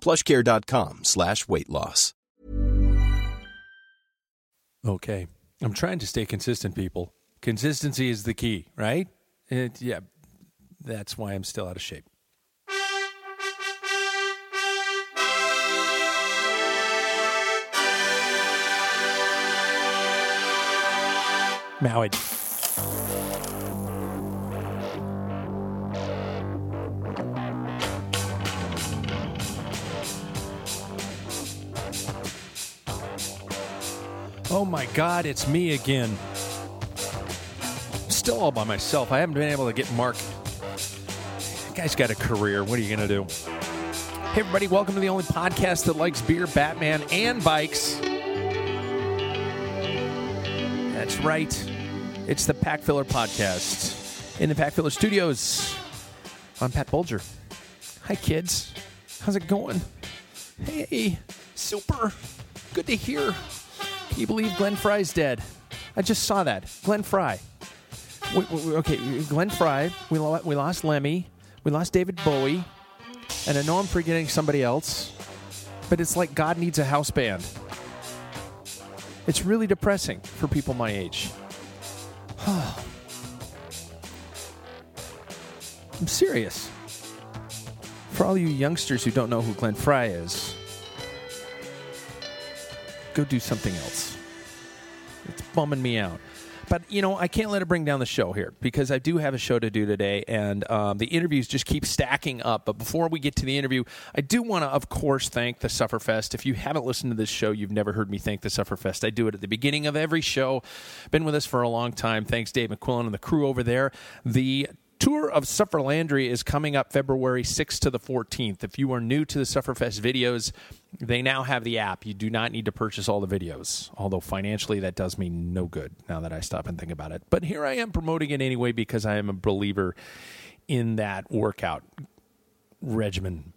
plushcare.com slash weight loss. Okay. I'm trying to stay consistent, people. Consistency is the key, right? It, yeah, that's why I'm still out of shape. Maui. Oh my God, it's me again. Still all by myself. I haven't been able to get Mark. That guy's got a career. What are you going to do? Hey, everybody, welcome to the only podcast that likes beer, Batman, and bikes. That's right. It's the Pack Filler Podcast in the Pack Filler Studios. I'm Pat Bulger. Hi, kids. How's it going? Hey, super. Good to hear. You believe Glenn Frey's dead? I just saw that. Glenn Frey. We, we, okay, Glenn Frey. We, lo- we lost Lemmy. We lost David Bowie. And I know I'm forgetting somebody else, but it's like God needs a house band. It's really depressing for people my age. I'm serious. For all you youngsters who don't know who Glenn Frey is, go do something else. It's bumming me out. But, you know, I can't let it bring down the show here because I do have a show to do today and um, the interviews just keep stacking up. But before we get to the interview, I do want to, of course, thank the Sufferfest. If you haven't listened to this show, you've never heard me thank the Sufferfest. I do it at the beginning of every show. Been with us for a long time. Thanks, Dave McQuillen and the crew over there. The tour of Sufferlandria is coming up February 6th to the 14th. If you are new to the Sufferfest videos, they now have the app. You do not need to purchase all the videos, although financially that does me no good now that I stop and think about it. But here I am promoting it anyway because I am a believer in that workout regimen.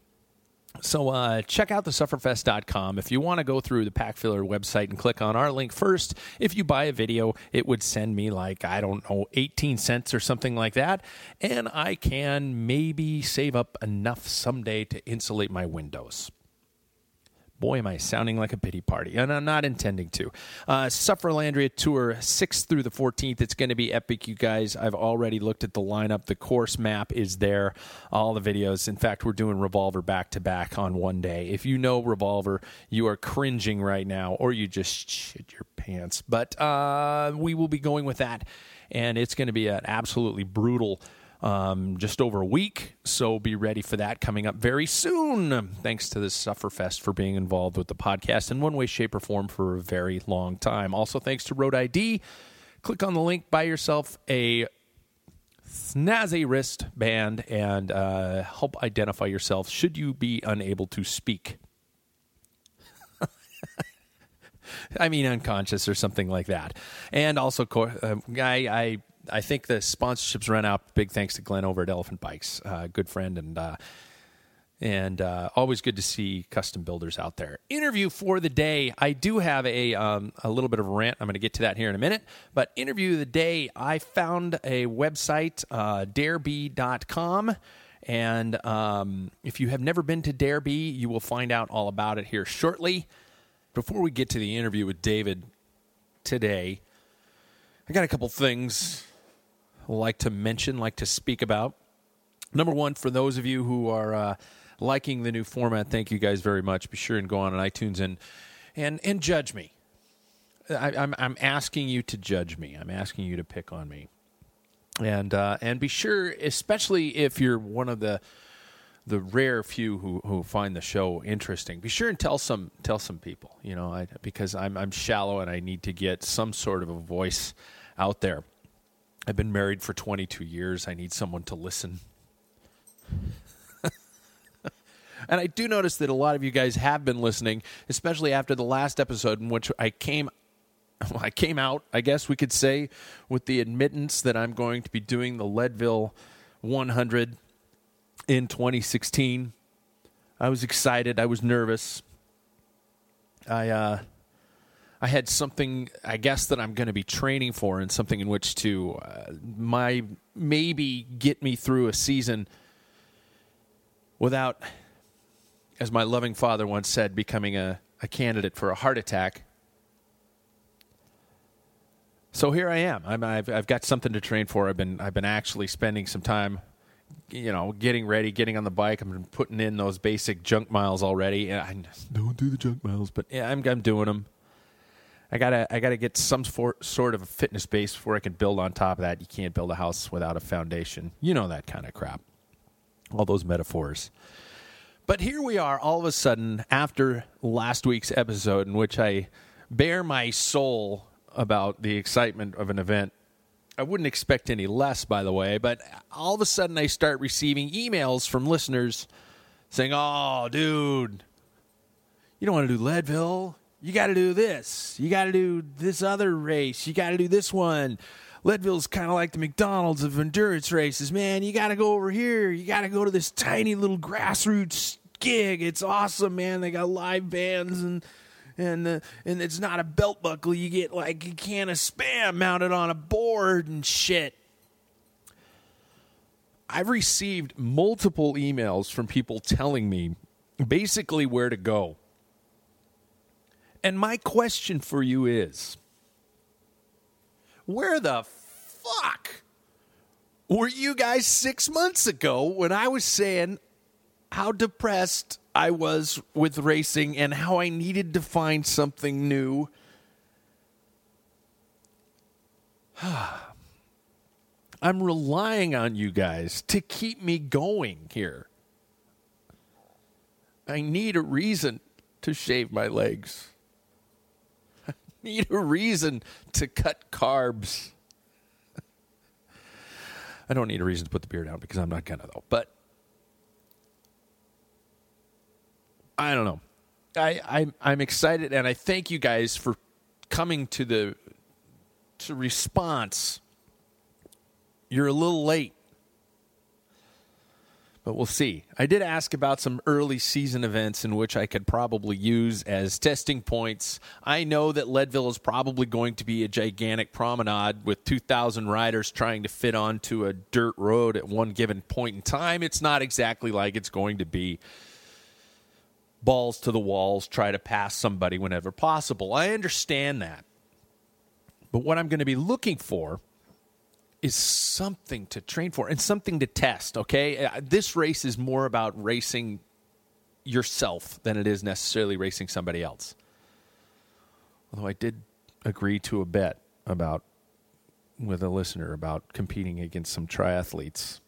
So uh, check out the sufferfest.com. If you want to go through the Pack Filler website and click on our link first, if you buy a video, it would send me like, I don't know, 18 cents or something like that. And I can maybe save up enough someday to insulate my windows. Boy, am I sounding like a pity party, and I'm not intending to. Uh, Sufferlandria Tour, 6th through the 14th. It's going to be epic, you guys. I've already looked at the lineup. The course map is there, all the videos. In fact, we're doing Revolver back to back on one day. If you know Revolver, you are cringing right now, or you just shit your pants. But uh, we will be going with that, and it's going to be an absolutely brutal um, just over a week. So be ready for that coming up very soon. Thanks to the Sufferfest for being involved with the podcast in one way, shape, or form for a very long time. Also, thanks to Road ID. Click on the link, buy yourself a snazzy wristband, and uh, help identify yourself should you be unable to speak. I mean, unconscious or something like that. And also, uh, I, I, I think the sponsorships run out. Big thanks to Glenn over at Elephant Bikes, uh, good friend, and uh, and uh, always good to see custom builders out there. Interview for the day. I do have a um, a little bit of rant. I'm going to get to that here in a minute. But interview of the day. I found a website, uh, darebee.com. And um, if you have never been to Darebee, you will find out all about it here shortly. Before we get to the interview with David today, I got a couple things like to mention, like to speak about. Number one, for those of you who are uh, liking the new format, thank you guys very much. Be sure and go on on iTunes and and and judge me. I, am I'm, I'm asking you to judge me. I'm asking you to pick on me, and uh, and be sure, especially if you're one of the the rare few who, who find the show interesting, be sure and tell some tell some people. You know, I, because I'm I'm shallow and I need to get some sort of a voice out there. I've been married for 22 years. I need someone to listen. and I do notice that a lot of you guys have been listening, especially after the last episode in which I came I came out, I guess we could say, with the admittance that I'm going to be doing the Leadville 100 in 2016. I was excited. I was nervous. I uh, I had something, I guess, that I'm going to be training for, and something in which to uh, my maybe get me through a season without, as my loving father once said, becoming a, a candidate for a heart attack. So here I am. I'm, I've, I've got something to train for. I've been I've been actually spending some time you know, getting ready, getting on the bike. I'm putting in those basic junk miles already. I don't do the junk miles, but yeah, I'm, I'm doing them. I gotta, I gotta get some for, sort of a fitness base before I can build on top of that. You can't build a house without a foundation. You know that kind of crap. All those metaphors. But here we are, all of a sudden, after last week's episode, in which I bare my soul about the excitement of an event I wouldn't expect any less, by the way, but all of a sudden I start receiving emails from listeners saying, Oh, dude, you don't want to do Leadville. You got to do this. You got to do this other race. You got to do this one. Leadville's kind of like the McDonald's of endurance races, man. You got to go over here. You got to go to this tiny little grassroots gig. It's awesome, man. They got live bands and and the, and it's not a belt buckle. You get like a can of spam mounted on a board and shit. I've received multiple emails from people telling me basically where to go. And my question for you is where the fuck were you guys six months ago when I was saying how depressed I was with racing and how I needed to find something new. I'm relying on you guys to keep me going here. I need a reason to shave my legs. Need a reason to cut carbs. I don't need a reason to put the beer down because I'm not gonna though. But I don't know. I, I I'm excited, and I thank you guys for coming to the to response. You're a little late, but we'll see. I did ask about some early season events in which I could probably use as testing points. I know that Leadville is probably going to be a gigantic promenade with 2,000 riders trying to fit onto a dirt road at one given point in time. It's not exactly like it's going to be balls to the walls, try to pass somebody whenever possible. I understand that. But what I'm going to be looking for is something to train for and something to test, okay? Uh, this race is more about racing yourself than it is necessarily racing somebody else. Although I did agree to a bet about with a listener about competing against some triathletes.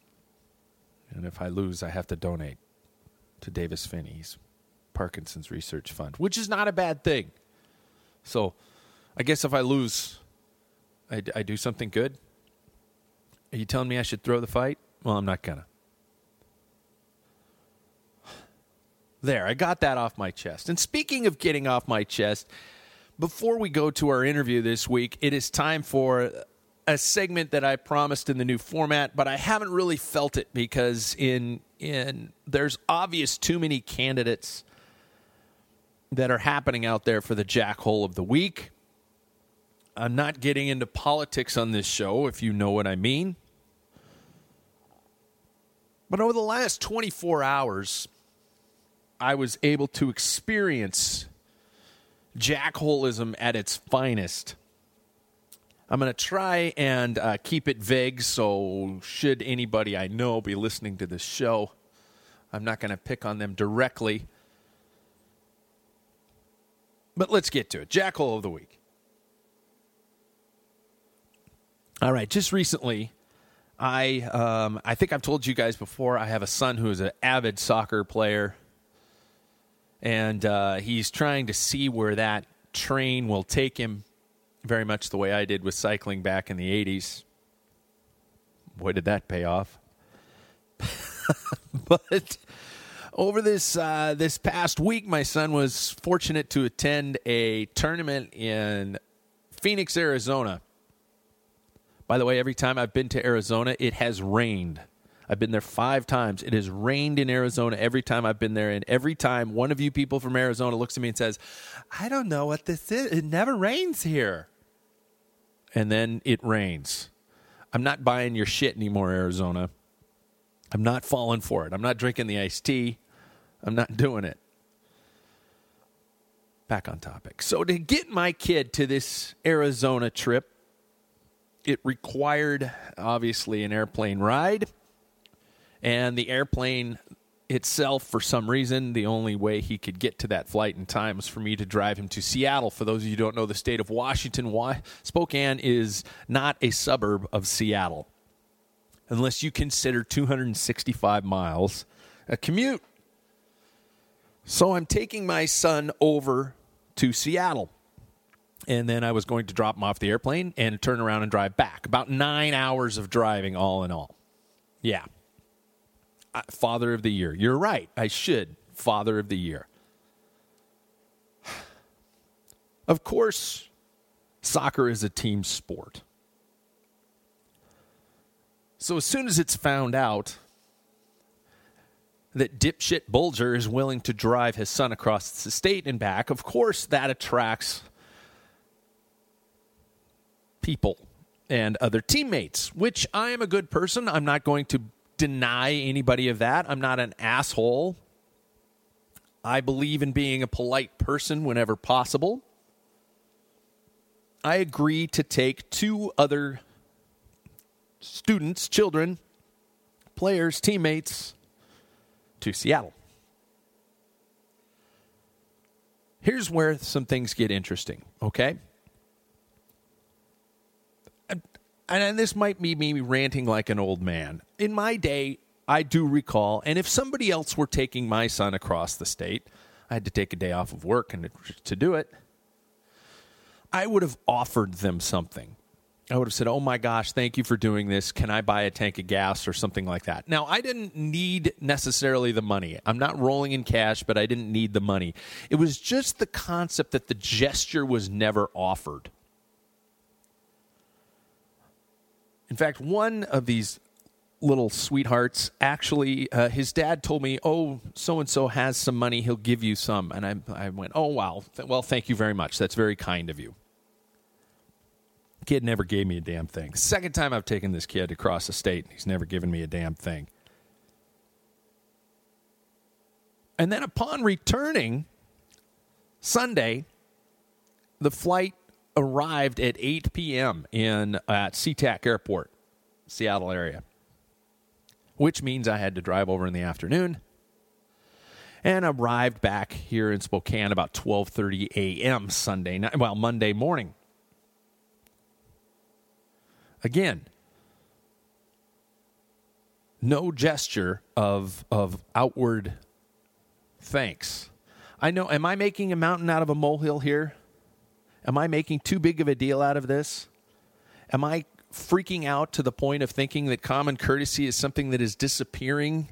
And if I lose, I have to donate to Davis Phinney's Parkinson's Research Fund, which is not a bad thing. So I guess if I lose, I, I do something good. Are you telling me I should throw the fight? Well, I'm not to. There, I got that off my chest. And speaking of getting off my chest, before we go to our interview this week, it is time for a segment that I promised in the new format, but I haven't really felt it because in in there's obvious too many candidates that are happening out there for the jackhole of the week. I'm not getting into politics on this show, if you know what I mean. But over the last 24 hours, I was able to experience jackholism at its finest. I'm going to try and uh, keep it vague, so should anybody I know be listening to this show, I'm not going to pick on them directly. But let's get to it. Jackhole of the week. All right, just recently, I um, I think I've told you guys before. I have a son who is an avid soccer player, and uh, he's trying to see where that train will take him. Very much the way I did with cycling back in the '80s. Boy, did that pay off! but over this uh, this past week, my son was fortunate to attend a tournament in Phoenix, Arizona. By the way, every time I've been to Arizona, it has rained. I've been there five times. It has rained in Arizona every time I've been there. And every time one of you people from Arizona looks at me and says, I don't know what this is. It never rains here. And then it rains. I'm not buying your shit anymore, Arizona. I'm not falling for it. I'm not drinking the iced tea. I'm not doing it. Back on topic. So, to get my kid to this Arizona trip, it required obviously an airplane ride. And the airplane itself for some reason the only way he could get to that flight in time was for me to drive him to Seattle. For those of you who don't know the state of Washington Spokane is not a suburb of Seattle. Unless you consider 265 miles a commute. So I'm taking my son over to Seattle and then I was going to drop him off the airplane and turn around and drive back. About nine hours of driving, all in all. Yeah. Uh, Father of the Year. You're right. I should. Father of the Year. Of course, soccer is a team sport. So as soon as it's found out that dipshit Bulger is willing to drive his son across the state and back, of course that attracts people and other teammates, which I am a good person. I'm not going to deny anybody of that. I'm not an asshole. I believe in being a polite person whenever possible. I agree to take two other students, children, players, teammates to Seattle. Here's where some things get interesting, okay? And this might be me ranting like an old man. In my day, I do recall, and if somebody else were taking my son across the state, I had to take a day off of work and to do it. I would have offered them something. I would have said, "Oh my gosh, thank you for doing this. Can I buy a tank of gas or something like that?" Now, I didn't need necessarily the money. I'm not rolling in cash, but I didn't need the money. It was just the concept that the gesture was never offered. In fact, one of these little sweethearts actually, uh, his dad told me, "Oh, so and so has some money. He'll give you some." And I, I went, "Oh wow, well, thank you very much. That's very kind of you." Kid never gave me a damn thing. Second time I've taken this kid across the state, he's never given me a damn thing. And then upon returning Sunday, the flight arrived at 8 p.m. in at SeaTac Airport, Seattle area, which means I had to drive over in the afternoon and arrived back here in Spokane about 12:30 a.m. Sunday night, well Monday morning. Again, no gesture of of outward thanks. I know am I making a mountain out of a molehill here? Am I making too big of a deal out of this? Am I freaking out to the point of thinking that common courtesy is something that is disappearing?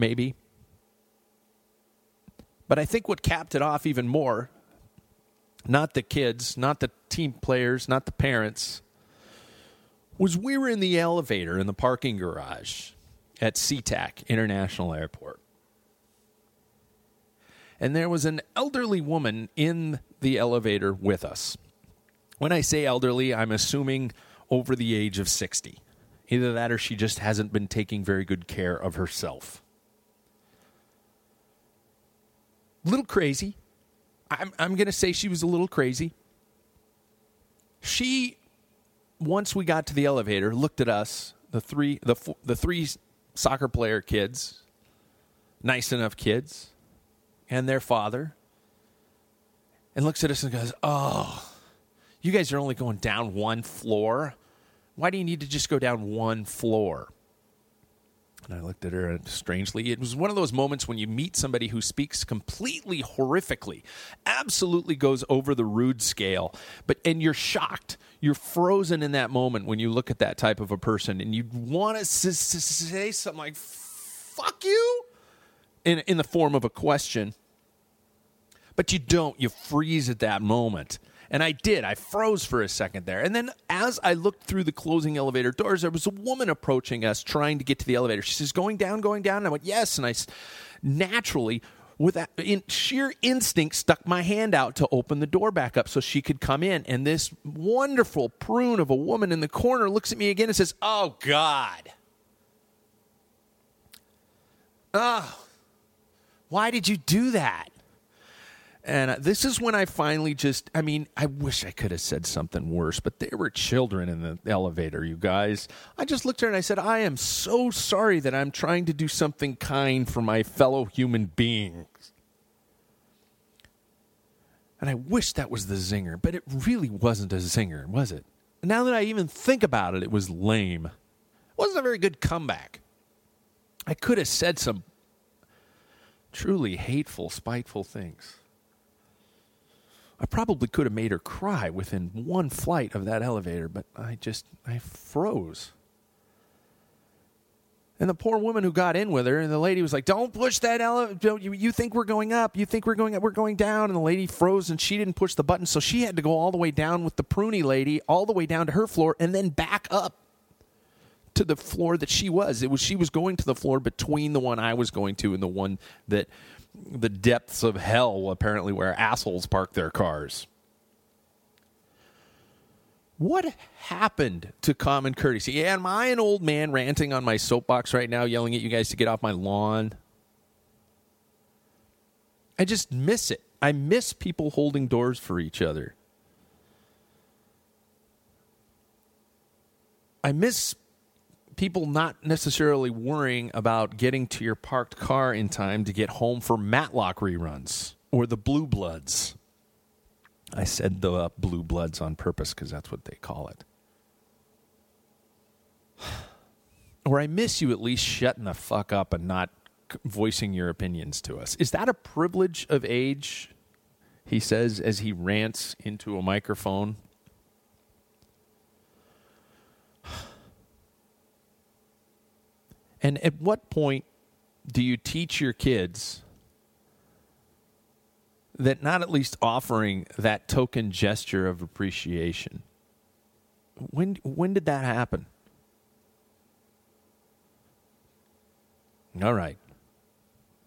maybe. But I think what capped it off even more, not the kids, not the team players, not the parents, was we were in the elevator in the parking garage at SeaTac International Airport. And there was an elderly woman in the elevator with us. When I say elderly, I'm assuming over the age of 60. Either that or she just hasn't been taking very good care of herself. Little crazy. I'm, I'm going to say she was a little crazy. She, once we got to the elevator, looked at us, the three, the, the three soccer player kids, nice enough kids, and their father, and looks at us and goes, Oh, you guys are only going down one floor. Why do you need to just go down one floor? And I looked at her and strangely, it was one of those moments when you meet somebody who speaks completely horrifically, absolutely goes over the rude scale, but and you're shocked. You're frozen in that moment when you look at that type of a person and you want to s- s- say something like, fuck you, in, in the form of a question, but you don't. You freeze at that moment. And I did. I froze for a second there. And then as I looked through the closing elevator doors, there was a woman approaching us trying to get to the elevator. She says, Going down, going down. And I went, Yes. And I naturally, with that, in sheer instinct, stuck my hand out to open the door back up so she could come in. And this wonderful prune of a woman in the corner looks at me again and says, Oh, God. Oh, why did you do that? And uh, this is when I finally just, I mean, I wish I could have said something worse, but there were children in the elevator, you guys. I just looked at her and I said, I am so sorry that I'm trying to do something kind for my fellow human beings. And I wish that was the zinger, but it really wasn't a zinger, was it? Now that I even think about it, it was lame. It wasn't a very good comeback. I could have said some truly hateful, spiteful things. I probably could have made her cry within one flight of that elevator, but I just, I froze. And the poor woman who got in with her, and the lady was like, "Don't push that elevator. You, you think we're going up? You think we're going up? We're going down." And the lady froze, and she didn't push the button, so she had to go all the way down with the pruny lady, all the way down to her floor, and then back up to the floor that she was. It was she was going to the floor between the one I was going to and the one that the depths of hell, apparently, where assholes park their cars. What happened to common courtesy? Yeah, am I an old man ranting on my soapbox right now, yelling at you guys to get off my lawn? I just miss it. I miss people holding doors for each other. I miss people not necessarily worrying about getting to your parked car in time to get home for Matlock reruns or the Blue Bloods. I said the uh, Blue Bloods on purpose because that's what they call it. or I miss you at least shutting the fuck up and not voicing your opinions to us. Is that a privilege of age? He says as he rants into a microphone And at what point do you teach your kids that not at least offering that token gesture of appreciation? When when did that happen? All right.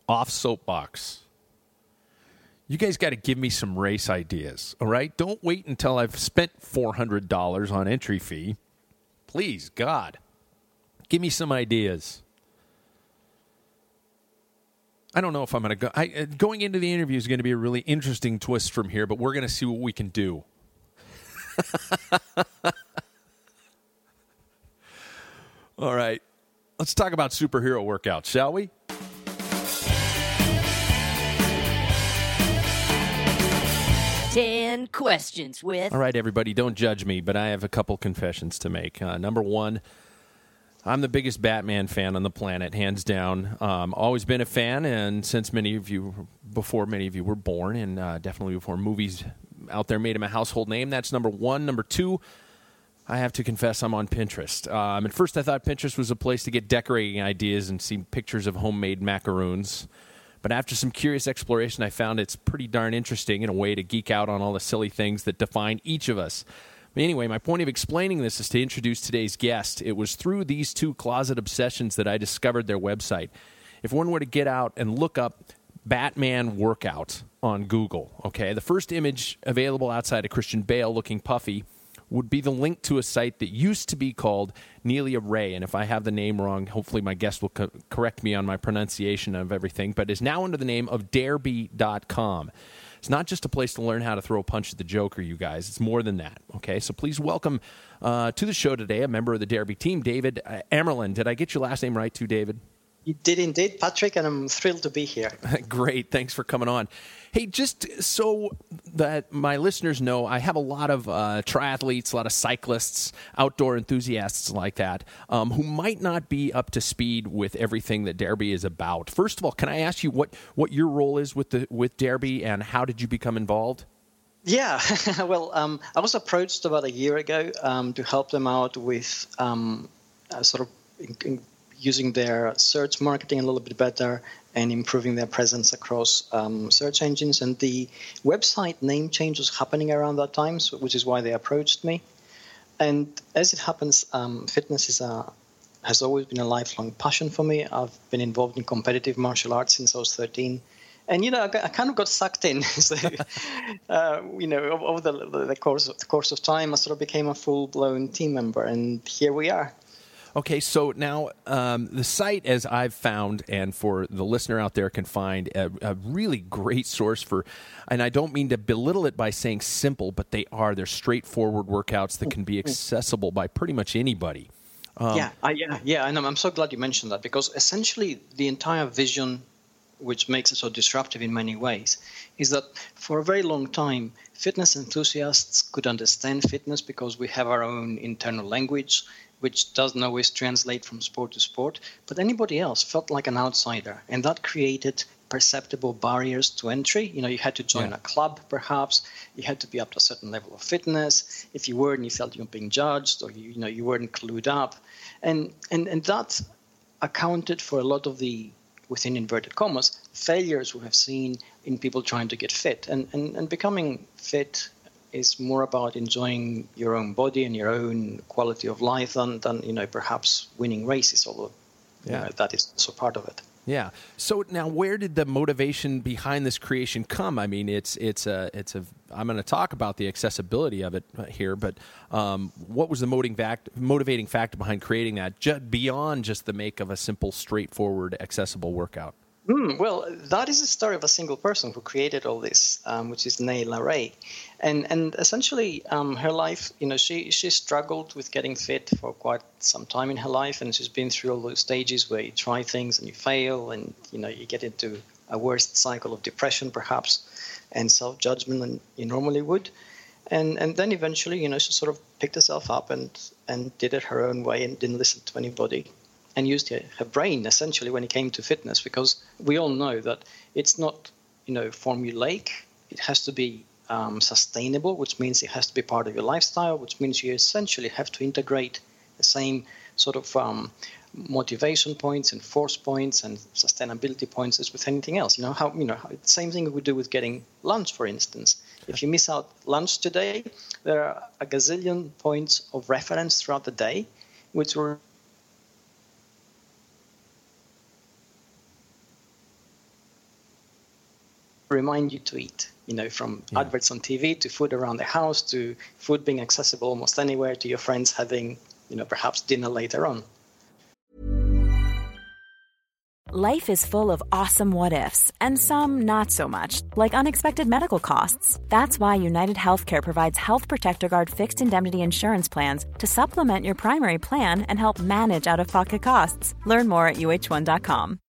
Off soapbox. You guys got to give me some race ideas, all right? Don't wait until I've spent $400 on entry fee. Please, God. Give me some ideas. I don't know if I'm going to go. I, uh, going into the interview is going to be a really interesting twist from here, but we're going to see what we can do. All right. Let's talk about superhero workouts, shall we? Ten questions with. All right, everybody, don't judge me, but I have a couple confessions to make. Uh, number one, I'm the biggest Batman fan on the planet, hands down. Um, always been a fan, and since many of you, before many of you were born, and uh, definitely before movies out there made him a household name, that's number one. Number two, I have to confess, I'm on Pinterest. Um, at first, I thought Pinterest was a place to get decorating ideas and see pictures of homemade macaroons. But after some curious exploration, I found it's pretty darn interesting in a way to geek out on all the silly things that define each of us. But anyway, my point of explaining this is to introduce today's guest. It was through these two closet obsessions that I discovered their website. If one were to get out and look up Batman workout on Google, okay, the first image available outside of Christian Bale looking puffy would be the link to a site that used to be called Neila Rey. And if I have the name wrong, hopefully my guest will co- correct me on my pronunciation of everything, but is now under the name of Darebee.com. It's not just a place to learn how to throw a punch at the Joker, you guys. It's more than that. Okay, so please welcome uh, to the show today a member of the Darebee team, David uh, Amerland. Did I get your last name right, too, David? You did indeed, Patrick, and I'm thrilled to be here. Great. Thanks for coming on. Hey, just so that my listeners know, I have a lot of uh, triathletes, a lot of cyclists, outdoor enthusiasts like that, um, who might not be up to speed with everything that Darebee is about. First of all, can I ask you what, what your role is with the with Darebee and how did you become involved? Yeah, well, um, I was approached about a year ago um, to help them out with um, sort of in, in using their search marketing a little bit better and improving their presence across um, search engines. And the website name change was happening around that time, so, which is why they approached me. And as it happens, um, fitness is a has always been a lifelong passion for me. I've been involved in competitive martial arts since I was 13. And you know, I, kind of got sucked in. so, uh, you know, over the, the course of, the course of time, I sort of became a full blown team member, and here we are. Okay, so now um, the site, as I've found, and for the listener out there can find a, a, really great source for, and I don't mean to belittle it by saying simple, but they are. They're straightforward workouts that can be accessible by pretty much anybody. Um, yeah, I, yeah, yeah, and I'm, I'm so glad you mentioned that because essentially the entire vision, which makes it so disruptive in many ways, is that for a very long time, fitness enthusiasts could understand fitness because we have our own internal language which doesn't always translate from sport to sport, but anybody else felt like an outsider. And that created perceptible barriers to entry. You know, you had to join yeah. a club, perhaps. You had to be up to a certain level of fitness. If you weren't, you felt you were being judged, or you, you know, you weren't clued up, and and and that accounted for a lot of the within inverted commas failures we have seen in people trying to get fit and and, and becoming fit is more about enjoying your own body and your own quality of life than, than you know perhaps winning races although yeah. You know, that is also part of it yeah. So now, where did the motivation behind this creation come? I mean, it's it's a it's a. I'm going to talk about the accessibility of it here, but um, what was the motivating fact, motivating factor behind creating that, just beyond just the make of a simple, straightforward, accessible workout? Mm, well, that is the story of a single person who created all this, um, which is Neila Rey, and and essentially um, her life, you know, she she struggled with getting fit for quite some time in her life, and she's been through all those stages where you try things and you fail, and you know you get into a worst cycle of depression perhaps, and self judgment than you normally would, and and then eventually, you know, she sort of picked herself up and and did it her own way and didn't listen to anybody and used her brain essentially when it came to fitness because we all know that it's not you know formulaic. It has to be um, sustainable which means it has to be part of your lifestyle which means you essentially have to integrate the same sort of um, motivation points and force points and sustainability points as with anything else. You know how you know same thing we do with getting lunch for instance. If you miss out lunch today there are a gazillion points of reference throughout the day which were remind you to eat. You know, from yeah. adverts on TV to food around the house to food being accessible almost anywhere to your friends having, you know, perhaps dinner later on. Life is full of awesome what ifs and some not so much, like unexpected medical costs. That's why United Healthcare provides Health Protector Guard fixed indemnity insurance plans to supplement your primary plan and help manage out of pocket costs. Learn more at uh1.com.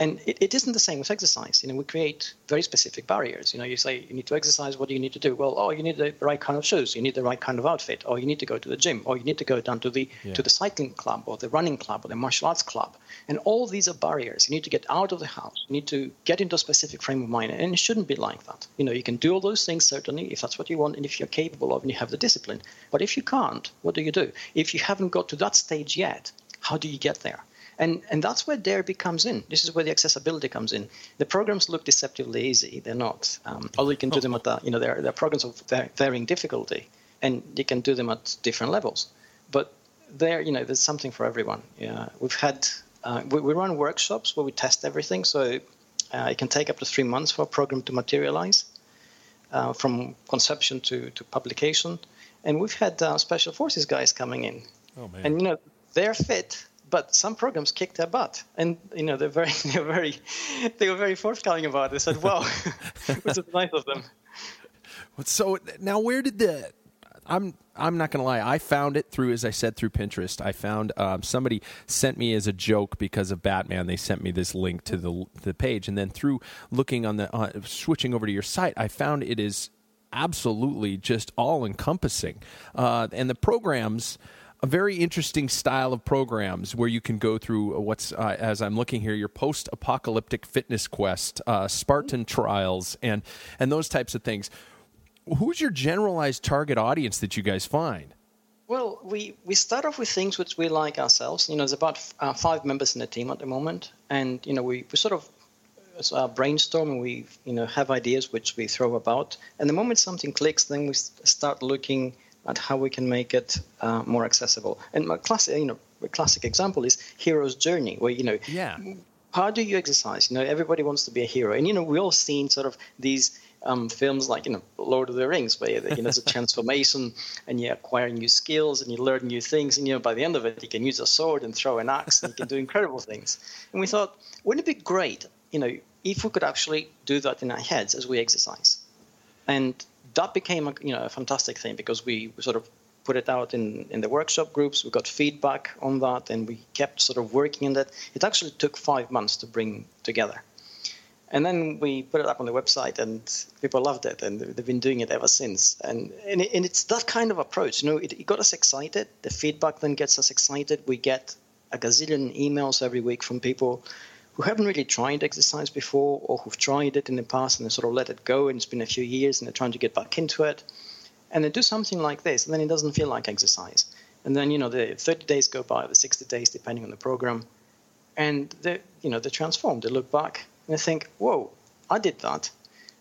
And it, it isn't the same with exercise. You know, we create very specific barriers. You know, you say you need to exercise. What do you need to do? Well, oh, you need the right kind of shoes. You need the right kind of outfit. Or you need to go to the gym. Or you need to go down to the to the cycling club or the running club or the martial arts club. And all these are barriers. You need to get out of the house. You need to get into a specific frame of mind. And it shouldn't be like that. You know, you can do all those things certainly if that's what you want and if you're capable of and you have the discipline. But if you can't, what do you do? If you haven't got to that stage yet, how do you get there? And, and that's where Dare comes in. This is where the accessibility comes in. The programs look deceptively easy. They're not. Um, although you can do them at the, you know, they're, they're programs of varying difficulty, and you can do them at different levels. But there, you know, there's something for everyone. Yeah, we've had uh, we, we, run workshops where we test everything. So uh, it can take up to three months for a program to materialize uh, from conception to, to publication. And we've had uh, special forces guys coming in, oh, and you know, they're fit but some programs kicked their butt, and you know they're very, they're very, they were very forthcoming about it. They said, "Wow, which is nice of them." So now, where did the? I'm I'm not gonna lie. I found it through, as I said, through Pinterest. I found um, somebody sent me as a joke because of Batman. They sent me this link to the the page, and then through looking on the uh, switching over to your site, I found it is absolutely just all encompassing, uh, and the programs a very interesting style of programs where you can go through what's uh, as I'm looking here your post-apocalyptic fitness quest, uh, Spartan trials, and and those types of things. Who's your generalized target audience that you guys find? Well, we, we start off with things which we like ourselves. You know, there's about uh, five members in the team at the moment, and you know we, we sort of uh, brainstorm and we you know have ideas which we throw about. And the moment something clicks, then we start looking at how we can make it uh, more accessible. And my classic, you know, a classic example is hero's journey, where you know, yeah. how do you exercise? You know, everybody wants to be a hero, and you know, we all seen sort of these um, films like you know Lord of the Rings, where you know there's a transformation and you acquire new skills and you learn new things, and you know by the end of it you can use a sword and throw an axe and you can do incredible things. And we thought, wouldn't it be great, you know, if we could actually do that in our heads as we exercise? And that became a, you know a fantastic thing because we sort of put it out in, in the workshop groups. We got feedback on that, and we kept sort of working on that. It actually took five months to bring together, and then we put it up on the website, and people loved it, and they've been doing it ever since. And and, it, and it's that kind of approach. You know, it, it got us excited. The feedback then gets us excited. We get a gazillion emails every week from people who haven't really tried exercise before or who've tried it in the past and they sort of let it go and it's been a few years and they're trying to get back into it. And they do something like this and then it doesn't feel like exercise. And then, you know, the 30 days go by, the 60 days, depending on the program. And they, you know, they transform. They look back and they think, whoa, I did that.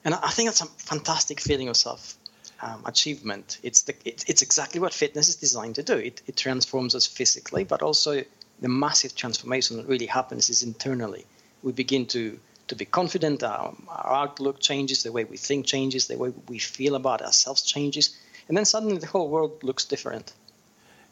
And I think that's a fantastic feeling of self um, achievement. It's, the, it, it's exactly what fitness is designed to do. It, it transforms us physically, but also the massive transformation that really happens is internally. We begin to to be confident. Our, our outlook changes, the way we think changes, the way we feel about ourselves changes, and then suddenly the whole world looks different.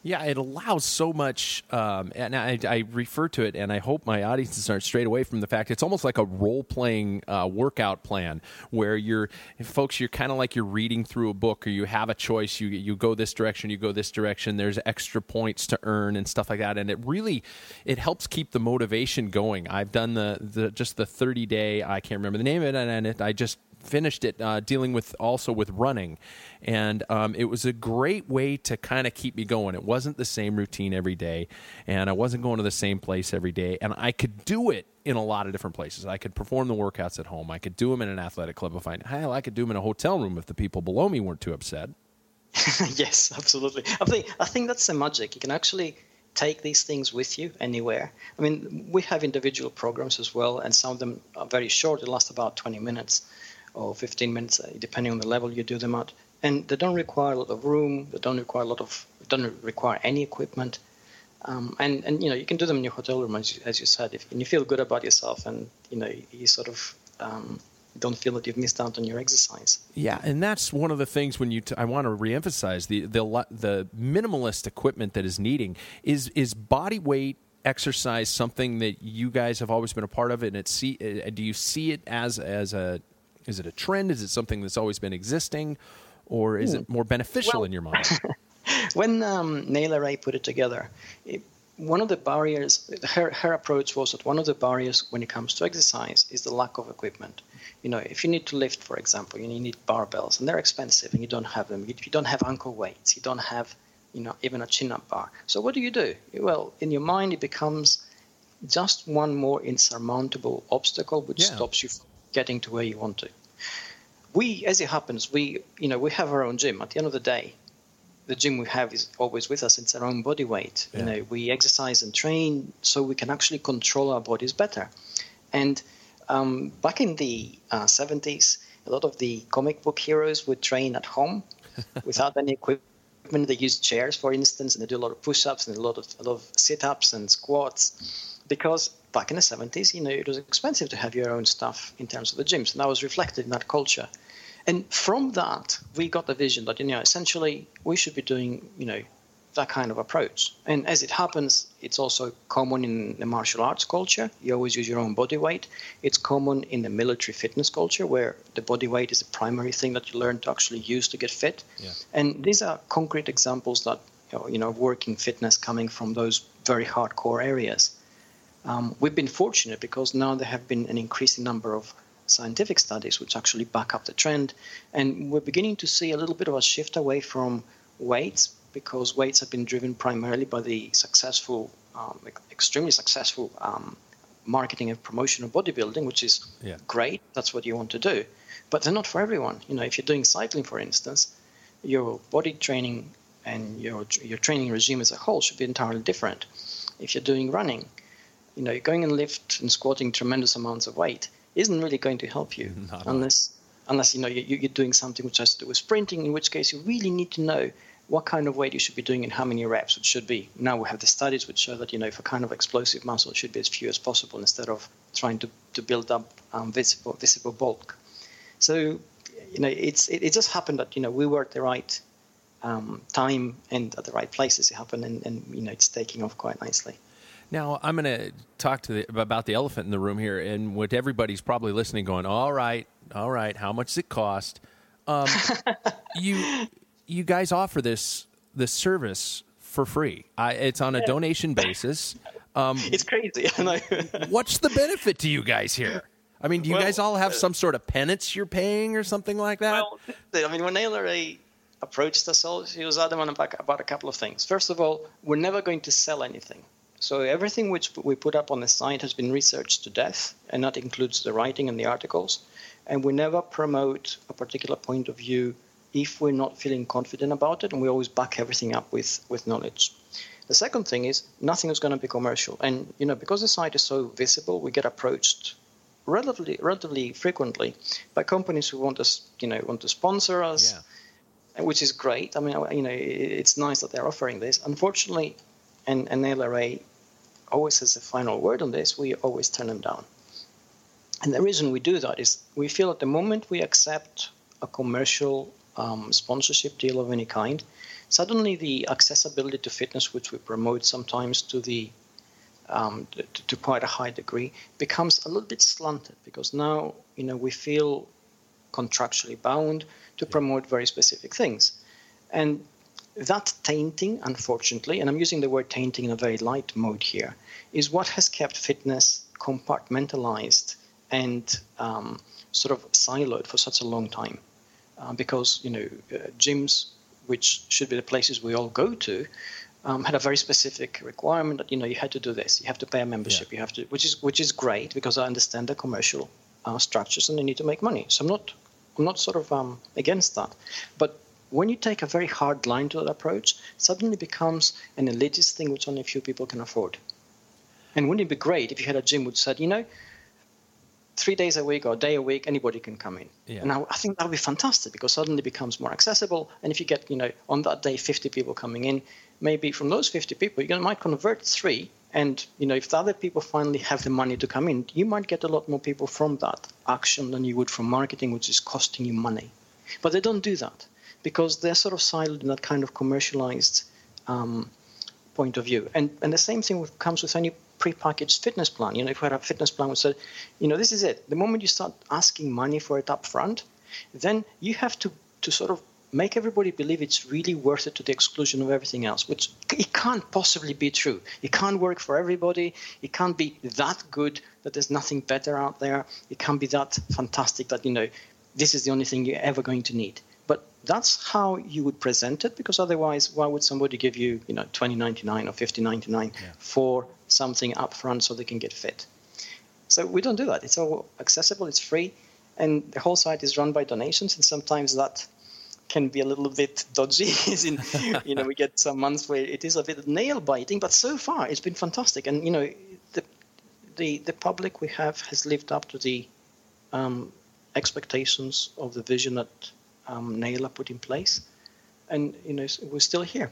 Yeah, it allows so much, um, and I, I, refer to it, and I hope my audiences aren't straight away from the fact it's almost like a role playing uh, workout plan where you're, folks, you're kind of like you're reading through a book, or you have a choice. You you go this direction, you go this direction. There's extra points to earn and stuff like that, and it really it helps keep the motivation going. I've done the the just the 30 day, I can't remember the name of it, and it, I just finished it uh, dealing with also with running, and um, it was a great way to kind of keep me going. It wasn't the same routine every day, and I wasn't going to the same place every day, and I could do it in a lot of different places. I could perform the workouts at home. I could do them in an athletic club if I hell, I could do them in a hotel room if the people below me weren't too upset. yes, absolutely. I think I think that's the magic. You can actually take these things with you anywhere. I mean, we have individual programs as well, and some of them are very short. They last about 20 minutes or 15 minutes, uh, depending on the level you do them at. And they don't require a lot of room. They don't require a lot of. Don't require any equipment. Um, and and you know you can do them in your hotel room as you, as you said. If and you feel good about yourself, and you know you sort of. Um, don't feel that you've missed out on your exercise. Yeah, and that's one of the things when you. T- I want to reemphasize the the the minimalist equipment that is needing is is body weight exercise something that you guys have always been a part of, and it see uh, do you see it as as a is it a trend? Is it something that's always been existing? or is it more beneficial Well- in your mind? when um, Neila Rey put it together, it, one of the barriers, her, her approach was that one of the barriers when it comes to exercise is the lack of equipment. You know, if you need to lift, for example, you need barbells, and they're expensive, and you don't have them. You, you don't have ankle weights. You don't have, you know, even a chin-up bar. So what do you do? Well, in your mind, it becomes just one more insurmountable obstacle which Yeah. stops you from getting to where you want to. We, as it happens, we, you know, we have our own gym. At the end of the day, the gym we have is always with us. It's our own body weight. Yeah. You know, we exercise and train so we can actually control our bodies better. And um, back in the uh, 70s, a lot of the comic book heroes would train at home without any equipment. They used chairs, for instance, and they do a lot of push-ups and a lot of a lot of sit-ups and squats, because back in the 70s, you know, it was expensive to have your own stuff in terms of the gyms, and that was reflected in that culture. And from that, we got the vision that you know, essentially, we should be doing, you know, that kind of approach. And as it happens, it's also common in the martial arts culture. You always use your own body weight. It's common in the military fitness culture, where the body weight is the primary thing that you learn to actually use to get fit. Yeah. And these are concrete examples that you know, you know working fitness coming from those very hardcore areas. Um, we've been fortunate because now there have been an increasing number of scientific studies which actually back up the trend, and we're beginning to see a little bit of a shift away from weights because weights have been driven primarily by the successful, um, extremely successful um, marketing and promotion of bodybuilding, which is Yeah. great. That's what you want to do, but they're not for everyone. You know, if you're doing cycling, for instance, your body training and your your training regime as a whole should be entirely different. If you're doing running, you know, going and lift and squatting tremendous amounts of weight isn't really going to help you Not unless unless you know you, you're doing something which has to do with sprinting. In which case, you really need to know what kind of weight you should be doing and how many reps it should be. Now we have the studies which show that you know for kind of explosive muscle it should be as few as possible instead of trying to, to build up um, visible visible bulk. So you know it's it, it just happened that you know we were at the right um, time and at the right places. It happened and, and you know it's taking off quite nicely. Now I'm going to talk to the, about the elephant in the room here, and what everybody's probably listening, going, "All right, all right, how much does it cost?" Um, you you guys offer this this service for free. I, it's on a donation basis. Um, It's crazy. What's the benefit to you guys here? I mean, do you Well, guys all have some sort of penance you're paying or something like that? Well, I mean, when Neila Rey approached us all, she was adamant about, about a couple of things. First of all, we're never going to sell anything. So everything which we put up on the site has been researched to death, and that includes the writing and the articles. And we never promote a particular point of view if we're not feeling confident about it, and we always back everything up with, with knowledge. The second thing is nothing is going to be commercial, and you know because the site is so visible, we get approached relatively relatively frequently by companies who want us, you know, want to sponsor us, Yeah. which is great. I mean, you know, it's nice that they're offering this. Unfortunately, and and Neila Rey always has the final word on this. We always turn them down, and the reason we do that is we feel at the moment we accept a commercial um, sponsorship deal of any kind, suddenly the accessibility to fitness, which we promote sometimes to the um, to, to quite a high degree, becomes a little bit slanted because now you know we feel contractually bound to promote very specific things, and that tainting, unfortunately, and I'm using the word tainting in a very light mode here, is what has kept fitness compartmentalized and um, sort of siloed for such a long time. Uh, because you know uh, gyms, which should be the places we all go to, um, had a very specific requirement that you know you had to do this. You have to pay a membership. You have to, which is which is great because I understand the commercial uh, structures and they need to make money. So I'm not I'm not sort of um, against that, but when you take a very hard line to that approach, suddenly becomes an elitist thing which only a few people can afford. And wouldn't it be great if you had a gym which said, you know, three days a week or a day a week, anybody can come in. Yeah. And I, I think that would be fantastic because suddenly it becomes more accessible. And if you get, you know, on that day, 50 people coming in, maybe from those 50 people, you might convert three. And, you know, if the other people finally have the money to come in, you might get a lot more people from that action than you would from marketing, which is costing you money. But they don't do that because they're sort of siloed in that kind of commercialized um, point of view. And and the same thing with, comes with any prepackaged fitness plan. You know, if we had a fitness plan which said, you know, this is it. The moment you start asking money for it up front, then you have to to sort of make everybody believe it's really worth it to the exclusion of everything else, which it can't possibly be true. It can't work for everybody. It can't be that good that there's nothing better out there. It can't be that fantastic that, you know, this is the only thing you're ever going to need. But that's how you would present it, because otherwise, why would somebody give you, you know, 20.99 or 50.99 yeah. for something upfront so they can get fit? So we don't do that. It's all accessible. It's free and the whole site is run by donations, and sometimes that can be a little bit dodgy. in, you know, we get some months where it is a bit nail biting, but so far it's been fantastic. And you know, the the the public we have has lived up to the um, expectations of the vision that um, Neila put in place, and you know, we're still here.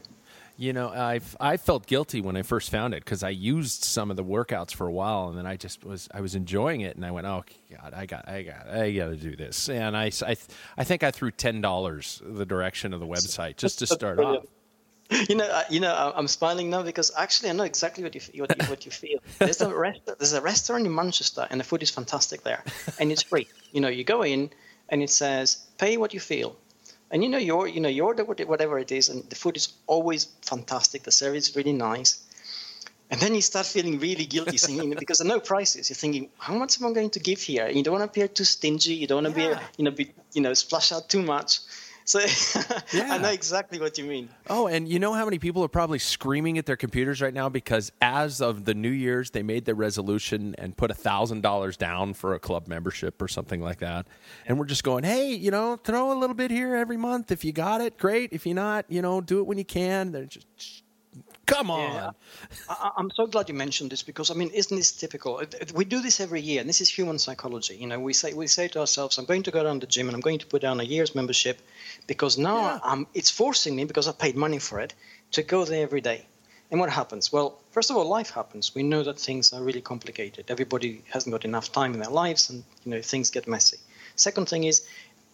You know, I I felt guilty when I first found it because I used some of the workouts for a while, and then I just was I was enjoying it, and I went, oh God, I got I got I got to do this, and I, I I think I threw ten dollars the direction of the website just to start off. You know, you know, I'm smiling now because actually I know exactly what you what you, what you feel. There's a rest, there's a restaurant in Manchester, and the food is fantastic there, and it's free. You know, you go in, and it says pay what you feel. And you know your you know you order whatever it is and the food is always fantastic. The service is really nice. And then you start feeling really guilty saying, because there are no prices. You're thinking how much am i going to give here? And you don't want to appear too stingy. You don't want to yeah. be you know be you know splash out too much so yeah. I know exactly what you mean. Oh, and you know how many people are probably screaming at their computers right now because as of the New Year's, they made the resolution and put a thousand dollars down for a club membership or something like that. And we're just going, hey, you know, throw a little bit here every month. If you got it, great. If you're not, you know, do it when you can. They're just Come on. Yeah. I, am so glad you mentioned this because I mean, isn't this typical? We do this every year, and this is human psychology. You know, we say we say to ourselves, "I'm going to go down the gym and I'm going to put down a year's membership because now yeah. I'm, it's forcing me because I paid money for it to go there every day." And what happens? Well, first of all, life happens. We know that things are really complicated. Everybody hasn't got enough time in their lives, and you know things get messy. Second thing is,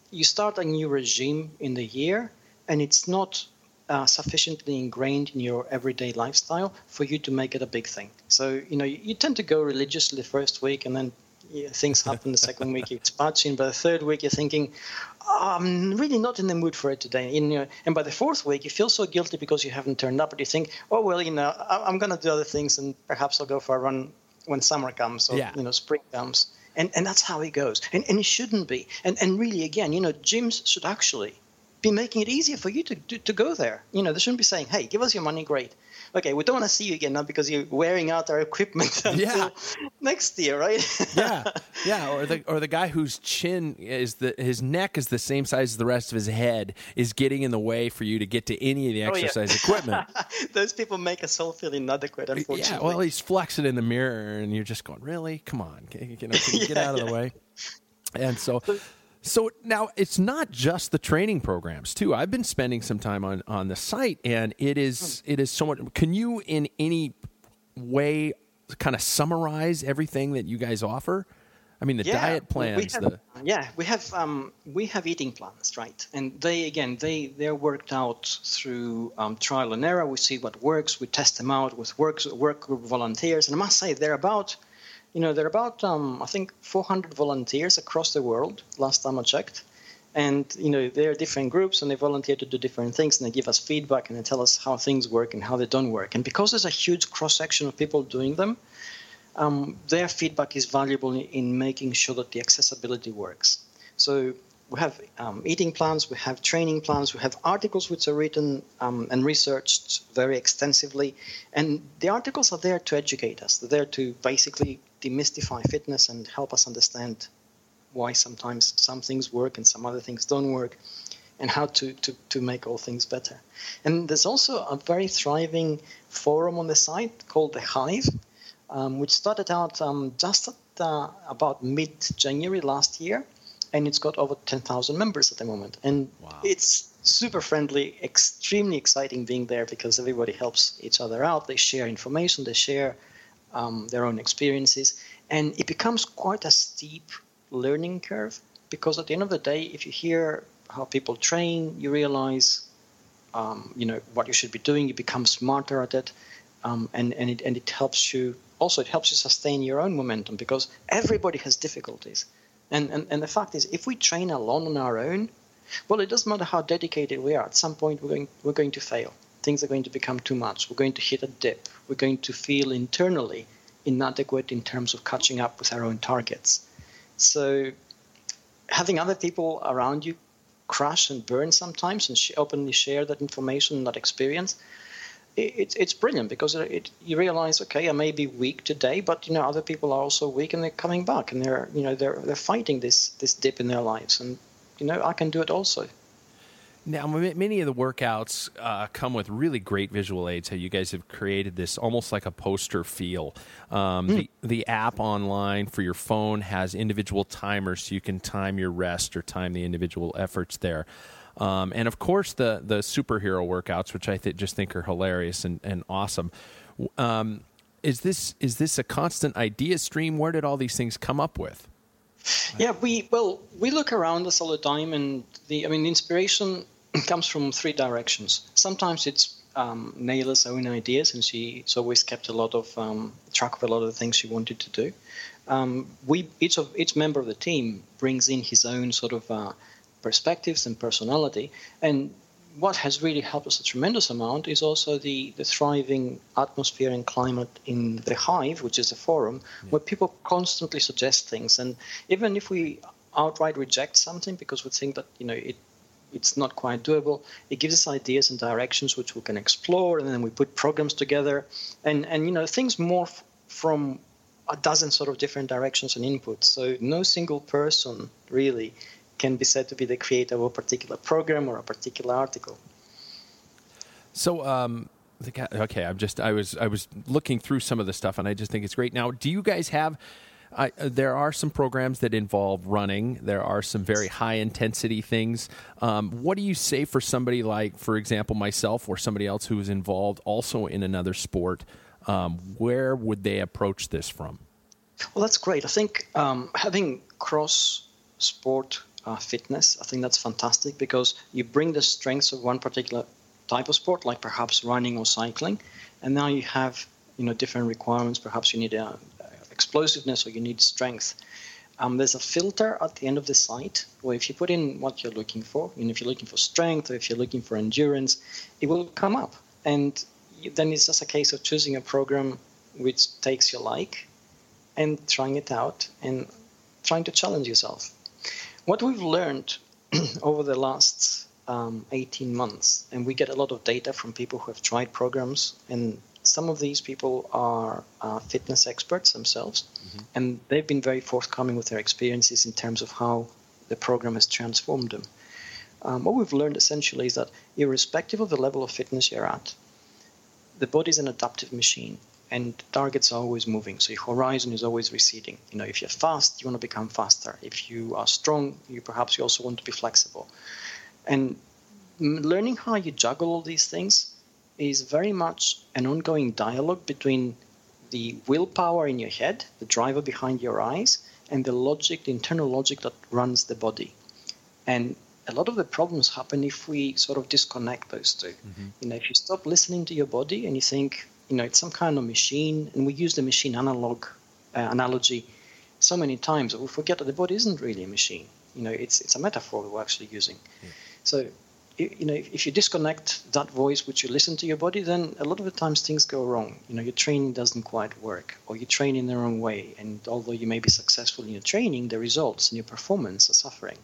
you start a new regime in the year, and it's not uh, sufficiently ingrained in your everyday lifestyle for you to make it a big thing. So, you know, you, you tend to go religiously the first week and then yeah, things happen the second week it's patching. By the third week, you're thinking, oh, I'm really not in the mood for it today. You know, and by the fourth week, you feel so guilty because you haven't turned up, but you think, oh, well, you know, I, am going to do other things and perhaps I'll go for a run when summer comes or, yeah. you know, spring comes. And, and that's how it goes. And, and it shouldn't be. And, and really, again, you know, gyms should actually be making it easier for you to, to, to go there. You know, they shouldn't be saying, hey, give us your money, great. Okay, we don't want to see you again now because you're wearing out our equipment yeah. next year, right? yeah, yeah. Or the or the guy whose chin is the his neck is the same size as the rest of his head is getting in the way for you to get to any of the exercise oh, yeah. equipment. Those people make us all feel inadequate. Unfortunately, yeah. Well, he's flexing in the mirror, and you're just going, really? Come on, can, you, can you get out of the way? And so so now it's not just the training programs too. I've been spending some time on on the site, and it is it is so much. Can you in any way kind of summarize everything that you guys offer? I mean, the yeah, diet plans. Have, the... Yeah, we have um, we have eating plans, right? And they again they they're worked out through um, trial and error. We see what works. We test them out with work work group volunteers, and I must say they're about you know, there are about, um, I think, 400 volunteers across the world, last time I checked. And, you know, there are different groups and they volunteer to do different things and they give us feedback and they tell us how things work and how they don't work. And because there's a huge cross section of people doing them, um, their feedback is valuable in making sure that the accessibility works. So we have um, eating plans, we have training plans, we have articles which are written um, and researched very extensively. And the articles are there to educate us, they're there to basically demystify fitness and help us understand why sometimes some things work and some other things don't work and how to, to, to make all things better. And there's also a very thriving forum on the site called The Hive, um, which started out um, just at, uh, about mid January last year, and it's got over 10,000 members at the moment. And wow. it's super friendly, extremely exciting being there because everybody helps each other out. They share information, they share um, their own experiences, and it becomes quite a steep learning curve because at the end of the day, if you hear how people train, you realize, um, you know, what you should be doing. You become smarter at it, um, and and it and it helps you. Also, it helps you sustain your own momentum because everybody has difficulties, and and and the fact is, if we train alone on our own, Well, it doesn't matter how dedicated we are. At some point, we're going, we're going to fail. Things are going to become too much. We're going to hit a dip. We're going to feel internally inadequate in terms of catching up with our own targets. So, having other people around you crash and burn sometimes and sh- openly share that information, that experience, it, it's brilliant because it, you realize, okay, I may be weak today, but you know other people are also weak and they're coming back and they're you know they're they're fighting this this dip in their lives, and you know I can do it also. Now, many of the workouts uh, come with really great visual aids. How you guys have created this almost like a poster feel. Um, mm. the, the app online for your phone has individual timers, so you can time your rest or time the individual efforts there. Um, and of course, the the superhero workouts, which I th- just think are hilarious and, and awesome. Um, is this is this a constant idea stream? Where did all these things come up with? Yeah, we well we look around us all the time, and the I mean, the inspiration comes from three directions. Sometimes it's um, Neila's own ideas, and she's always kept a lot of um, track of a lot of the things she wanted to do. Um, we each of each member of the team brings in his own sort of uh, perspectives and personality. And what has really helped us a tremendous amount is also the, the thriving atmosphere and climate in the Hive, which is a forum yeah. where people constantly suggest things. And even if we outright reject something because we think that you know it it's not quite doable, it gives us ideas and directions which we can explore, and then we put programs together, and and you know things morph from a dozen sort of different directions and inputs. So no single person really can be said to be the creator of a particular program or a particular article. So, um, okay, I'm just I was I was looking through some of the stuff, and I just think it's great. Now, do you guys have? Uh, there are some programs that involve running. There are some very high intensity things. Um, what do you say for somebody like, for example, myself or somebody else who is involved also in another sport? Um, where would they approach this from? Well, that's great. I think um, having cross sport uh, fitness. I think that's fantastic because you bring the strengths of one particular type of sport, like perhaps running or cycling, and now you have you know different requirements. Perhaps you need a, explosiveness or you need strength. Um, there's a filter at the end of the site where if you put in what you're looking for, and if you're looking for strength or if you're looking for endurance, it will come up. And then it's just a case of choosing a program which takes your like and trying it out and trying to challenge yourself. What we've learned over the last um, 18 months, and we get a lot of data from people who have tried programs, and some of these people are uh, fitness experts themselves, mm-hmm. and they've been very forthcoming with their experiences in terms of how the program has transformed them. Um, what we've learned essentially is that, irrespective of the level of fitness you're at, the body is an adaptive machine and targets are always moving. So your horizon is always receding. You know, if you're fast, you want to become faster. If you are strong, you perhaps you also want to be flexible. And learning how you juggle all these things is very much an ongoing dialogue between the willpower in your head, the driver behind your eyes, and the logic, the internal logic that runs the body. And a lot of the problems happen if we sort of disconnect those 2 mm-hmm. You know, if you stop listening to your body and you think, you know, it's some kind of machine, and we use the machine analog uh, analogy so many times that we forget that the body isn't really a machine. You know, it's it's a metaphor we're actually using. Yeah. So, you know, if you disconnect that voice which you listen to your body, then a lot of the times things go wrong. You know, your training doesn't quite work, or you train in the wrong way, and although you may be successful in your training, the results and your performance are suffering.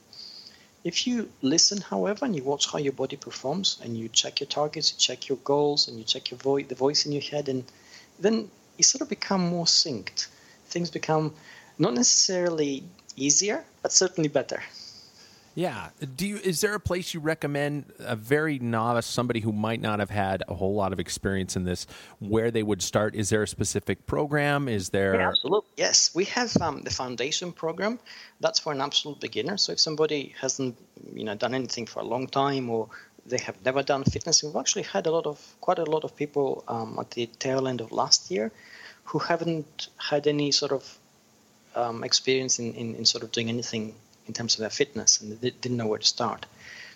If you listen, however, and you watch how your body performs, and you check your targets, you check your goals, and you check your vo- the voice in your head, and then you sort of become more synced. Things become not necessarily easier, but certainly better. Yeah. Do you? Is there a place you recommend a very novice, somebody who might not have had a whole lot of experience in this, where they would start? Is there a specific program? Is there? Yeah, absolutely. Yes, we have um, the foundation program. That's for an absolute beginner. So if somebody hasn't, you know, done anything for a long time or they have never done fitness, we've actually had a lot of quite a lot of people um, at the tail end of last year who haven't had any sort of um, experience in, in, in sort of doing anything in terms of their fitness and they didn't know where to start.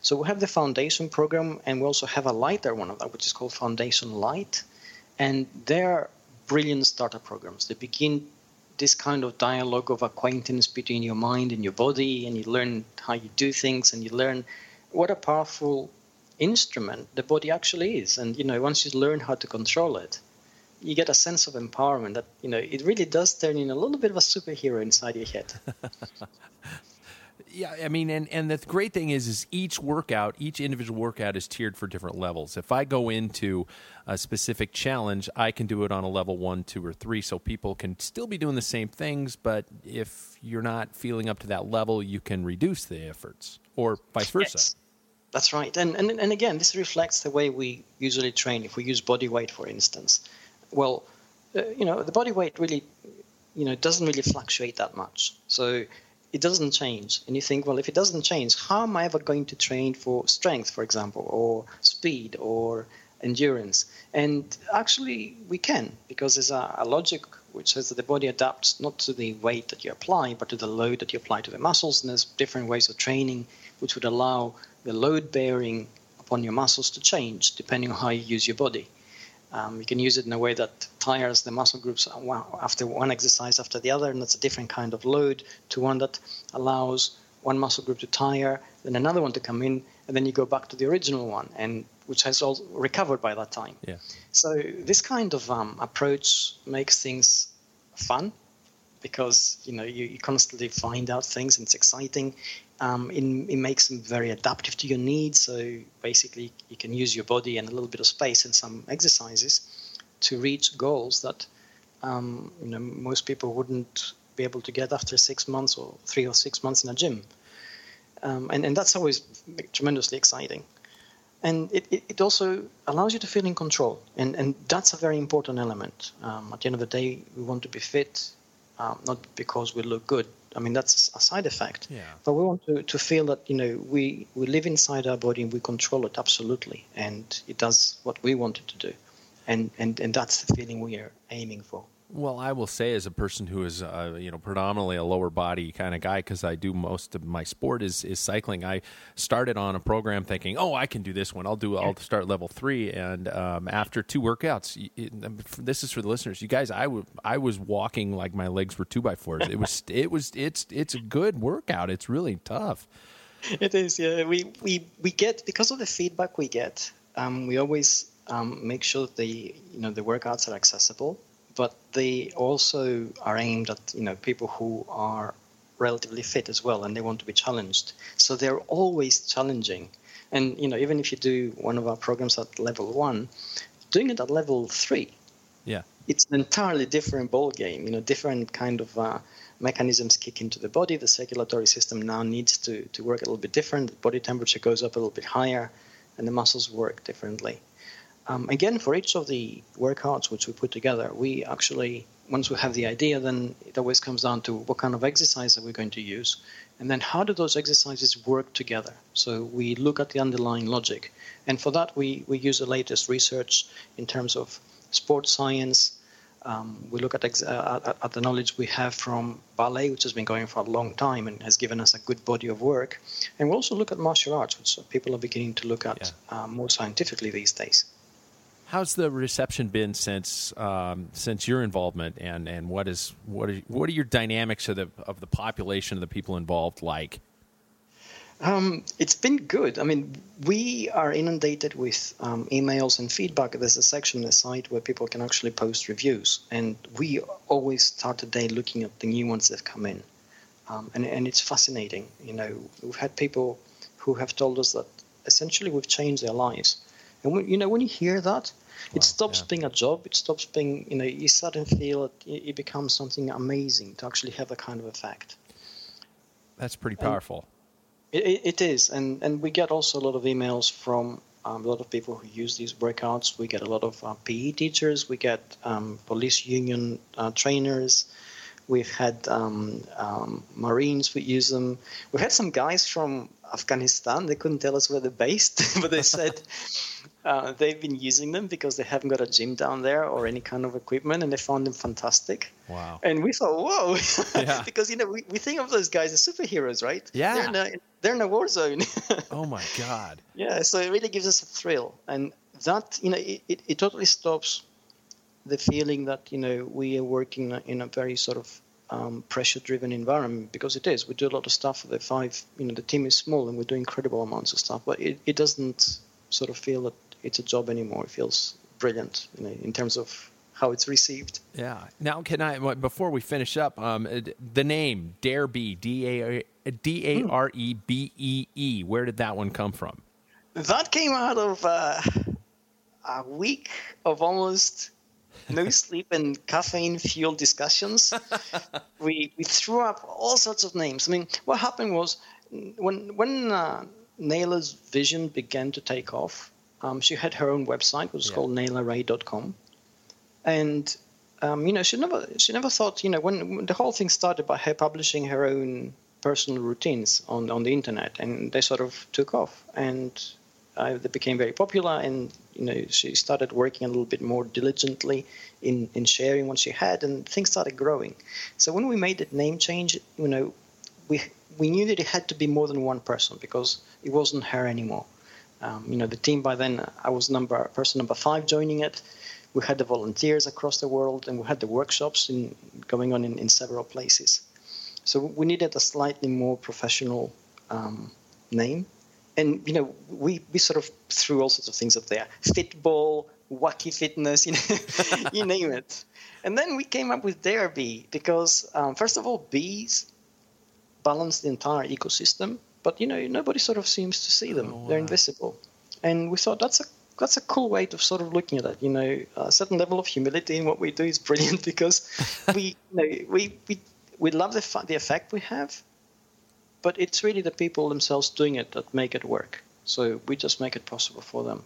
So we have the foundation program and we also have a lighter one of that, which is called Foundation Light. And they're brilliant starter programs. They begin this kind of dialogue of acquaintance between your mind and your body, and you learn how you do things, and you learn what a powerful instrument the body actually is. And you know, once you learn how to control it, you get a sense of empowerment that you know it really does turn in a little bit of a superhero inside your head. Yeah, I mean, and, and the great thing is, is each workout, each individual workout is tiered for different levels. If I go into a specific challenge, I can do it on a level one, two, or three, so people can still be doing the same things. But if you're not feeling up to that level, you can reduce the efforts, or vice versa. Yes. That's right, and, and and again, this reflects the way we usually train. If we use body weight, for instance, well, uh, you know, the body weight really, you know, doesn't really fluctuate that much. So it doesn't change. And you think, well, if it doesn't change, how am I ever going to train for strength, for example, or speed or endurance? And actually, we can, because there's a, a logic which says that the body adapts not to the weight that you apply, but to the load that you apply to the muscles. And there's different ways of training which would allow the load bearing upon your muscles to change depending on how you use your body. Um, you can use it in a way that tires the muscle groups after one exercise after the other, and that's a different kind of load to one that allows one muscle group to tire, then another one to come in, and then you go back to the original one, and which has all recovered by that time. Yeah. So this kind of um, approach makes things fun because you know you, you constantly find out things and it's exciting um, it, it, makes them very adaptive to your needs. So basically, you can use your body and a little bit of space and some exercises to reach goals that um, you know most people wouldn't be able to get after six months or three or six months in a gym. Um, and, and that's always tremendously exciting. And it, it, it, also allows you to feel in control. And, and that's a very important element. Um, at the end of the day, we want to be fit, um, not because we look good, I mean, that's a side effect. Yeah. But we want to, to feel that, you know, we, we live inside our body and we control it absolutely. And it does what we want it to do. And, and, and that's the feeling we are aiming for. Well, I will say, as a person who is, uh, you know, predominantly a lower body kind of guy, because I do most of my sport is is cycling. I started on a program thinking, oh, I can do this one. I'll do. I'll start level three, and um, after two workouts, it, this is for the listeners. You guys, I, w- I was walking like my legs were two by fours. It was. it was. It's. It's a good workout. It's really tough. It is. Yeah. We we we get because of the feedback we get. Um, we always um, make sure that the you know the workouts are accessible but they also are aimed at you know people who are relatively fit as well and they want to be challenged. So they're always challenging. And you know even if you do one of our programs at level one doing it at level three yeah. it's an entirely different ball game you know different kind of uh, mechanisms kick into the body. The circulatory system now needs to, to work a little bit different. The body temperature goes up a little bit higher and the muscles work differently um, again, for each of the workouts which we put together, we actually, once we have the idea, then it always comes down to what kind of exercise are we going to use, and then how do those exercises work together. So we look at the underlying logic, and for that we, we use the latest research in terms of sports science. Um, we look at, ex- uh, at, at the knowledge we have from ballet, which has been going for a long time and has given us a good body of work, and we also look at martial arts, which people are beginning to look at yeah. uh, more scientifically these days. How's the reception been since um, since your involvement, and, and what is what are what are your dynamics of the of the population of the people involved like? Um, it's been good. I mean, we are inundated with um, emails and feedback. There's a section on the site where people can actually post reviews, and we always start the day looking at the new ones that come in, um, and and it's fascinating. You know, we've had people who have told us that essentially we've changed their lives, and when, you know when you hear that, it stops yeah. being a job. It stops being, you know, you suddenly feel it, it becomes something amazing to actually have that kind of effect. That's pretty powerful. It, it is. And, and we get also a lot of emails from um, a lot of people who use these breakouts. We get a lot of uh, PE teachers. We get um, police union uh, trainers. We've had um, um, Marines who use them. We've had some guys from Afghanistan. They couldn't tell us where they're based, but they said uh, they've been using them because they haven't got a gym down there or any kind of equipment, and they found them fantastic. Wow! And we thought, whoa, yeah. because you know we, we think of those guys as superheroes, right? Yeah, they're in a, they're in a war zone. oh my god! Yeah, so it really gives us a thrill, and that you know it, it, it totally stops the feeling that you know we are working in a very sort of um, pressure-driven environment because it is. We do a lot of stuff. for The five, you know, the team is small and we do incredible amounts of stuff, but it, it doesn't sort of feel that it's a job anymore. It feels brilliant, you know, in terms of how it's received. Yeah. Now, can I before we finish up, um, the name Darebee D A D A R E B E E. Where did that one come from? That came out of uh, a week of almost no sleep and caffeine fueled discussions. we we threw up all sorts of names. I mean, what happened was when when uh, Neila's vision began to take off, um, she had her own website, which was yeah. called neilarey.com, and um, you know she never she never thought you know when, when the whole thing started by her publishing her own personal routines on on the internet, and they sort of took off and. Uh, they became very popular, and you know she started working a little bit more diligently in in sharing what she had, and things started growing. So when we made that name change, you know, we we knew that it had to be more than one person because it wasn't her anymore. Um, you know, the team by then, I was number person number five joining it. We had the volunteers across the world, and we had the workshops in, going on in, in several places. So we needed a slightly more professional um, name. And you know, we, we sort of threw all sorts of things up there: Fitball, Wacky Fitness, you know, you name it. And then we came up with Darebee because, um, first of all, bees balance the entire ecosystem, but you know nobody sort of seems to see them; oh, wow. they're invisible. And we thought that's a that's a cool way of sort of looking at it. You know, a certain level of humility in what we do is brilliant because we, you know, we we we love the the effect we have, but it's really the people themselves doing it that make it work. So we just make it possible for them.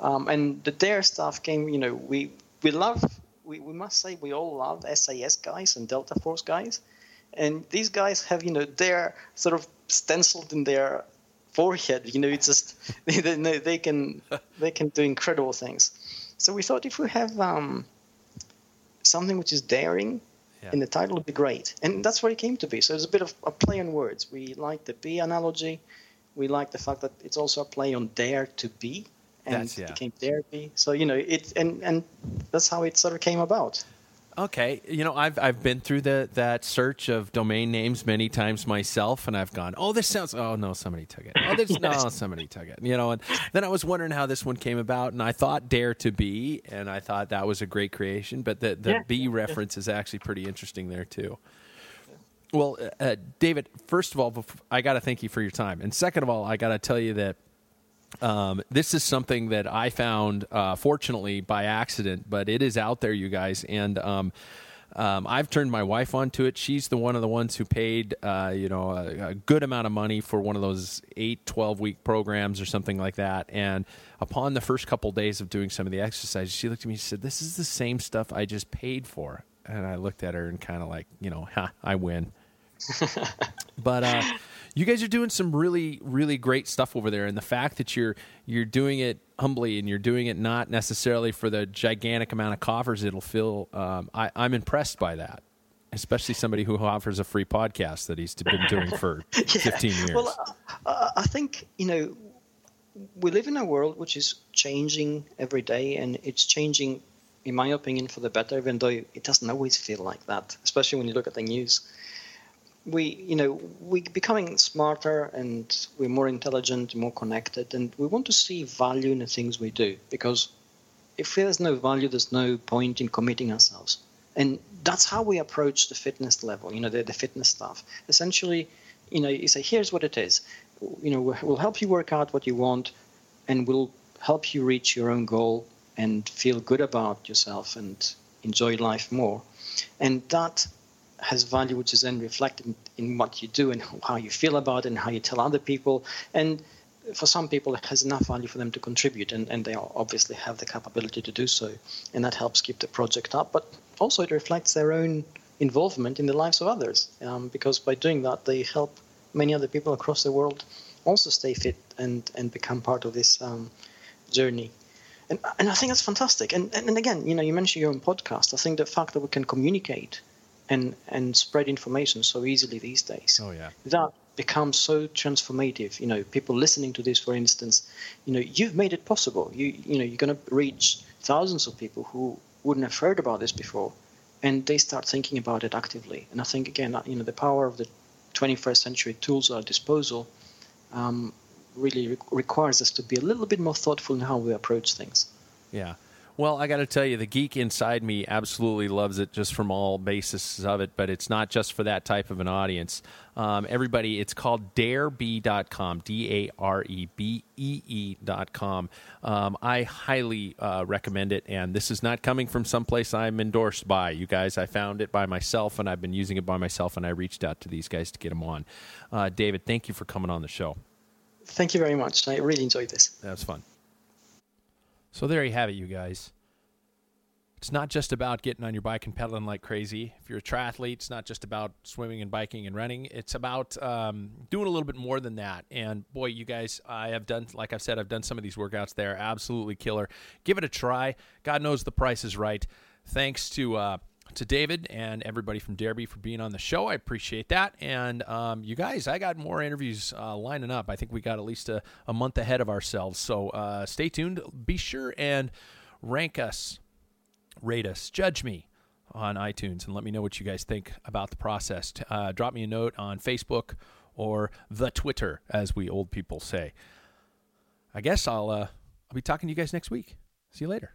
Um, and the Dare stuff came, you know, we we love, we, we must say we all love SAS guys and Delta Force guys, and these guys have, you know, they're sort of stenciled in their forehead. You know, it's just they, they, they can they can do incredible things. So we thought if we have um, something which is daring yeah. in the title, would be great, and that's what it came to be. So it's a bit of a play on words. We like the bee analogy. We like the fact that it's also a play on dare to be, and yeah. became Darebee. So you know it, and and that's how it sort of came about. Okay, you know I've I've been through the that search of domain names many times myself, and I've gone, oh, this sounds, oh no, somebody took it. Oh, this yes. no, somebody took it. You know, and then I was wondering how this one came about, and I thought Dare to Be, and I thought that was a great creation, but the the yeah. B reference is actually pretty interesting there too. Well, uh David, first of all, I got to thank you for your time, and second of all, I got to tell you that um, this is something that I found, uh, fortunately, by accident, but it is out there, you guys. And um, um, I've turned my wife onto it. She's the one of the ones who paid, uh, you know, a, a, good amount of money for one of those 8, 12 week programs or something like that. And upon the first couple days of doing some of the exercises, she looked at me and said, This is the same stuff I just paid for. And I looked at her and kind of like, you know, ha, I win. but uh, you guys are doing some really really great stuff over there and the fact that you're you're doing it humbly and you're doing it not necessarily for the gigantic amount of coffers it'll fill um, I, i'm impressed by that especially somebody who offers a free podcast that he's been doing for yeah. 15 years well uh, i think you know we live in a world which is changing every day and it's changing in my opinion for the better even though it doesn't always feel like that especially when you look at the news we you know we're becoming smarter and we're more intelligent more connected and we want to see value in the things we do. Because if there's no value there's no point in committing ourselves. And that's how we approach the fitness level you know the, the fitness stuff. Essentially you know you say here's what it is. You know we'll help you work out what you want and we'll help you reach your own goal and feel good about yourself and enjoy life more. And that has value, which is then reflected in what you do and how you feel about it and how you tell other people. And for some people, it has enough value for them to contribute, and, and they obviously have the capability to do so. And that helps keep the project up. But also, it reflects their own involvement in the lives of others, um, because by doing that, they help many other people across the world also stay fit and, and become part of this um, journey. And, and I think that's fantastic. And, and, and again, you know, you mentioned your own podcast. I think the fact that we can communicate and and spread information so easily these days. Oh yeah. That becomes so transformative. You know, people listening to this, for instance, you know, you've made it possible. You you know, you're going to reach thousands of people who wouldn't have heard about this before, and they start thinking about it actively. And I think again, you know, the power of the 21st century tools at our disposal um, really re- requires us to be a little bit more thoughtful in how we approach things. Yeah. Well, I got to tell you, the geek inside me absolutely loves it just from all basis of it, but it's not just for that type of an audience. Um, everybody, it's called darebee.com, D A R E B E E.com. Um, I highly uh, recommend it, and this is not coming from someplace I'm endorsed by. You guys, I found it by myself, and I've been using it by myself, and I reached out to these guys to get them on. Uh, David, thank you for coming on the show. Thank you very much. I really enjoyed this. That was fun. So there you have it, you guys. It's not just about getting on your bike and pedaling like crazy. If you're a triathlete, it's not just about swimming and biking and running. It's about um, doing a little bit more than that. And boy, you guys, I have done, like I've said, I've done some of these workouts. They're absolutely killer. Give it a try. God knows the price is right. Thanks to uh, to David and everybody from Darebee for being on the show. I appreciate that. And um, you guys, I got more interviews uh, lining up. I think we got at least a, a month ahead of ourselves. So uh, stay tuned. Be sure and rank us, rate us, judge me on iTunes, and let me know what you guys think about the process. Uh, drop me a note on Facebook or the Twitter, as we old people say. I guess I'll uh, I'll be talking to you guys next week. See you later.